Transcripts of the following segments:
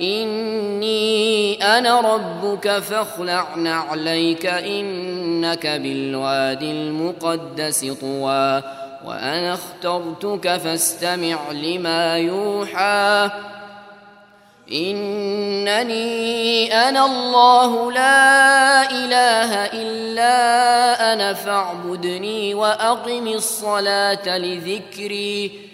إني أنا ربك فاخلع نعليك إنك بالوادي المقدس طوى وأنا اخترتك فاستمع لما يوحى. إنني أنا الله لا إله إلا أنا فاعبدني وأقم الصلاة لذكري.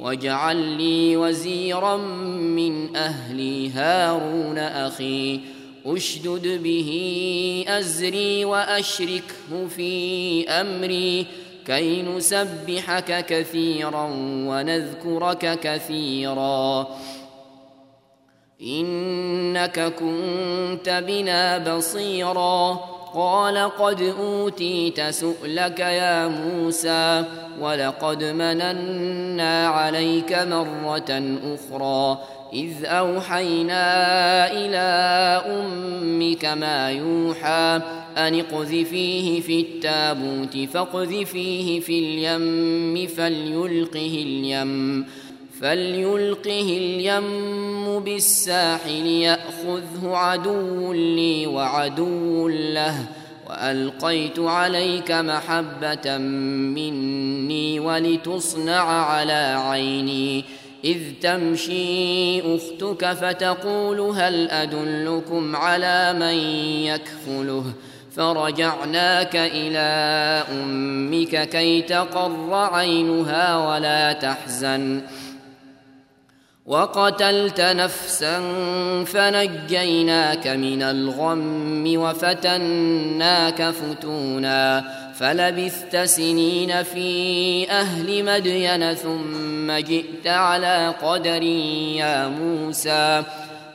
واجعل لي وزيرا من أهلي هارون أخي أشدد به أزري وأشركه في أمري كي نسبحك كثيرا ونذكرك كثيرا. إنك كنت بنا بصيرا. قال قد أوتيت سؤلك يا موسى ولقد مننا عليك مرة أخرى إذ أوحينا إلى أمك ما يوحى أن اقذفيه في التابوت فاقذفيه في اليم فليلقه اليم فليلقه اليم بالساحل يأخذه عدو لي وعدو له وألقيت عليك محبة مني ولتصنع على عيني إذ تمشي أختك فتقول هل أدلكم على من يكفله؟ فرجعناك إلى أمك كي تقر عينها ولا تحزن. وقتلت نفسا فنجيناك من الغم وفتناك فتونا فلبثت سنين في أهل مدين ثم جئت على قدر يا موسى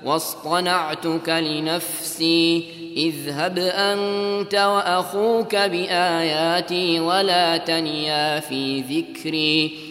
واصطنعتك لنفسي اذهب أنت وأخوك بآياتي ولا تنيا في ذكري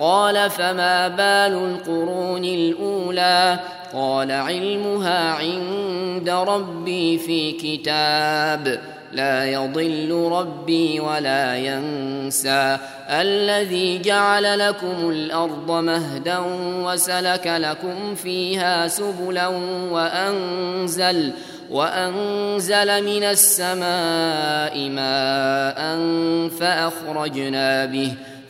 قال فما بال القرون الأولى قال علمها عند ربي في كتاب لا يضل ربي ولا ينسى الذي جعل لكم الأرض مهدا وسلك لكم فيها سبلا وأنزل وأنزل من السماء ماء فأخرجنا به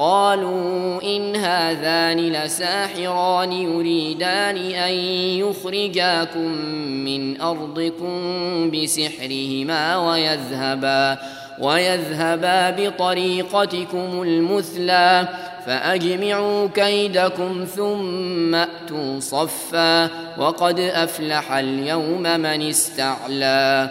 قالوا إن هذان لساحران يريدان أن يخرجاكم من أرضكم بسحرهما ويذهبا ويذهبا بطريقتكم المثلى فأجمعوا كيدكم ثم أتوا صفا وقد أفلح اليوم من استعلى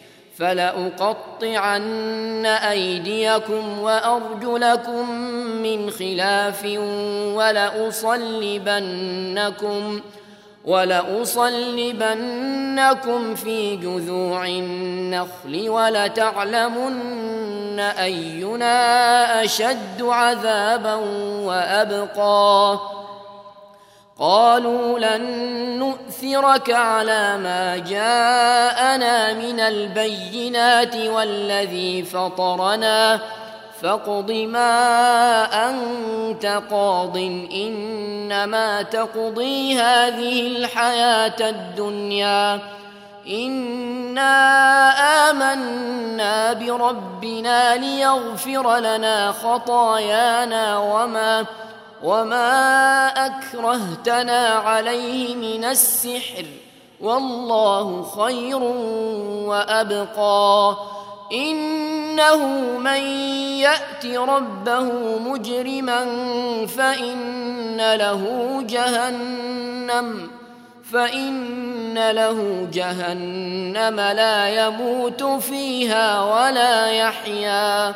فلأقطعن أيديكم وأرجلكم من خلاف ولأصلبنكم ولأصلبنكم في جذوع النخل ولتعلمن أينا أشد عذابا وأبقى قالوا لن نؤثرك على ما جاءنا من البينات والذي فطرنا. فاقض ما أنت قاض إنما تقضي هذه الحياة الدنيا. إنا آمنا بربنا ليغفر لنا خطايانا وما وما اكرهتنا عليه من السحر والله خير وابقى انه من يات ربه مجرما فان له جهنم فان له جهنم لا يموت فيها ولا يحيا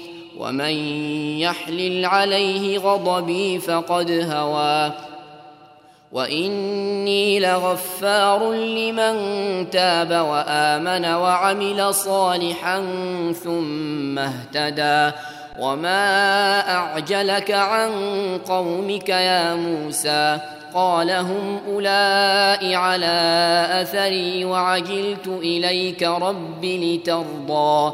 ومن يحلل عليه غضبي فقد هوى. وإني لغفار لمن تاب وآمن وعمل صالحا ثم اهتدى. وما أعجلك عن قومك يا موسى؟ قال هم أولئك على أثري وعجلت إليك رب لترضى.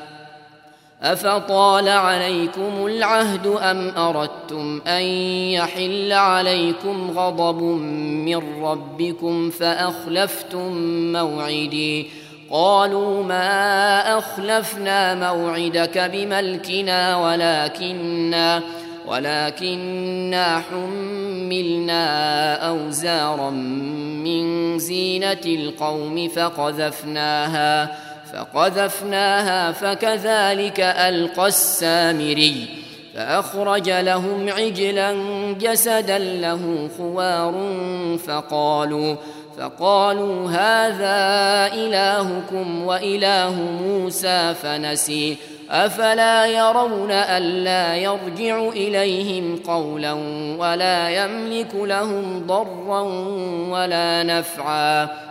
أفطال عليكم العهد أم أردتم أن يحل عليكم غضب من ربكم فأخلفتم موعدي؟ قالوا ما أخلفنا موعدك بملكنا ولكننا ولكننا حملنا أوزارا من زينة القوم فقذفناها. فقذفناها فكذلك ألقى السامري فأخرج لهم عجلا جسدا له خوار فقالوا فقالوا هذا إلهكم وإله موسى فنسي أفلا يرون ألا يرجع إليهم قولا ولا يملك لهم ضرا ولا نفعا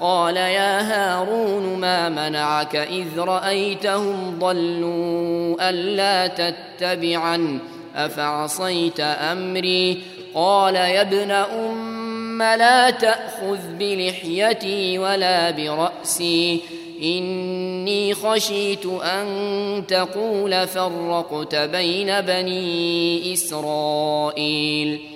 قال يا هارون ما منعك إذ رأيتهم ضلوا ألا تتبعا أفعصيت أمري؟ قال يا ابن أم لا تأخذ بلحيتي ولا برأسي. إني خشيت أن تقول فرقت بين بني إسرائيل.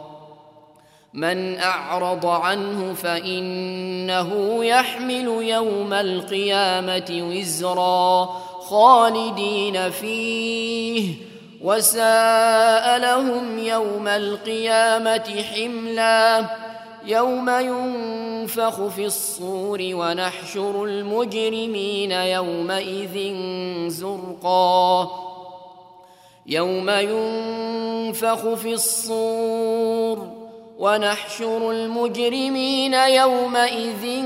من أعرض عنه فإنه يحمل يوم القيامة وزرا خالدين فيه. وساء لهم يوم القيامة حملا. يوم ينفخ في الصور ونحشر المجرمين يومئذ زرقا. يوم ينفخ في الصور ونحشر المجرمين يومئذ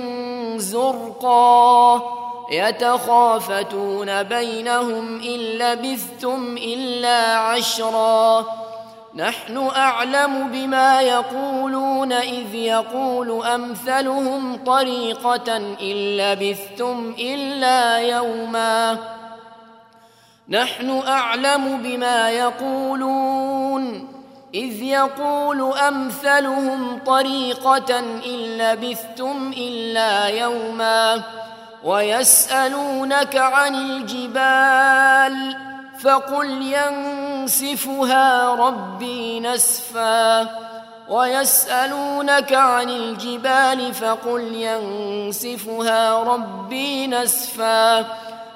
زرقا. يتخافتون بينهم إن لبثتم إلا عشرا. نحن أعلم بما يقولون إذ يقول أمثلهم طريقة إن لبثتم إلا يوما. نحن أعلم بما يقولون. إذ يقول أمثلهم طريقة إن لبثتم إلا يوما ويسألونك عن الجبال فقل ينسفها ربي نسفا ويسألونك عن الجبال فقل ينسفها ربي نسفا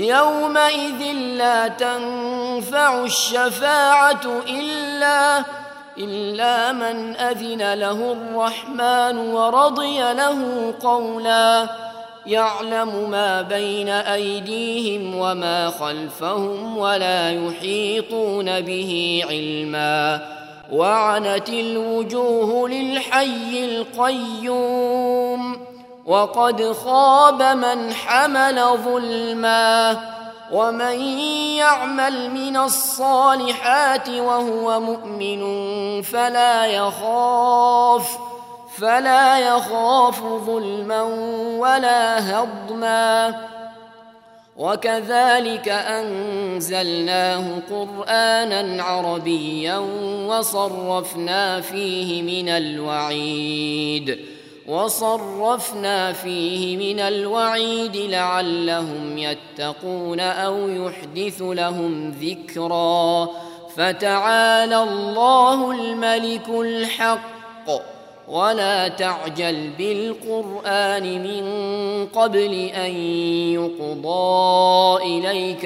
يومئذ لا تنفع الشفاعة إلا إلا من أذن له الرحمن ورضي له قولا. يعلم ما بين أيديهم وما خلفهم ولا يحيطون به علما. وعنت الوجوه للحي القيوم. وقد خاب من حمل ظلما ومن يعمل من الصالحات وهو مؤمن فلا يخاف فلا يخاف ظلما ولا هضما وكذلك أنزلناه قرآنا عربيا وصرفنا فيه من الوعيد وصرفنا فيه من الوعيد لعلهم يتقون أو يحدث لهم ذكرا فتعالى الله الملك الحق. ولا تعجل بالقرآن من قبل أن يقضى إليك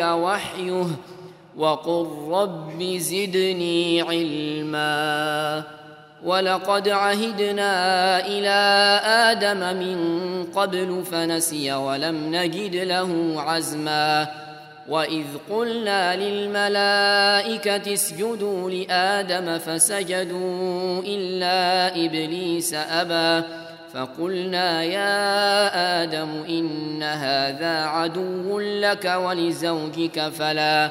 ولقد عهدنا إلى آدم من قبل فنسي ولم نجد له عزما. وإذ قلنا للملائكة اسجدوا لآدم فسجدوا إلا إبليس أبى. فقلنا يا آدم إن هذا عدو لك ولزوجك فلا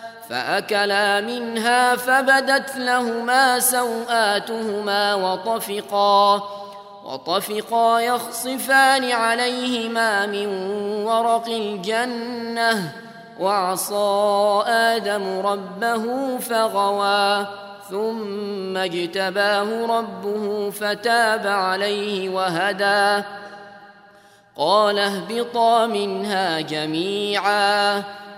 فأكلا منها فبدت لهما سوآتهما وطفقا وطفقا يخصفان عليهما من ورق الجنة وعصى آدم ربه فغوى ثم اجتباه ربه فتاب عليه وهدى. قال اهبطا منها جميعا.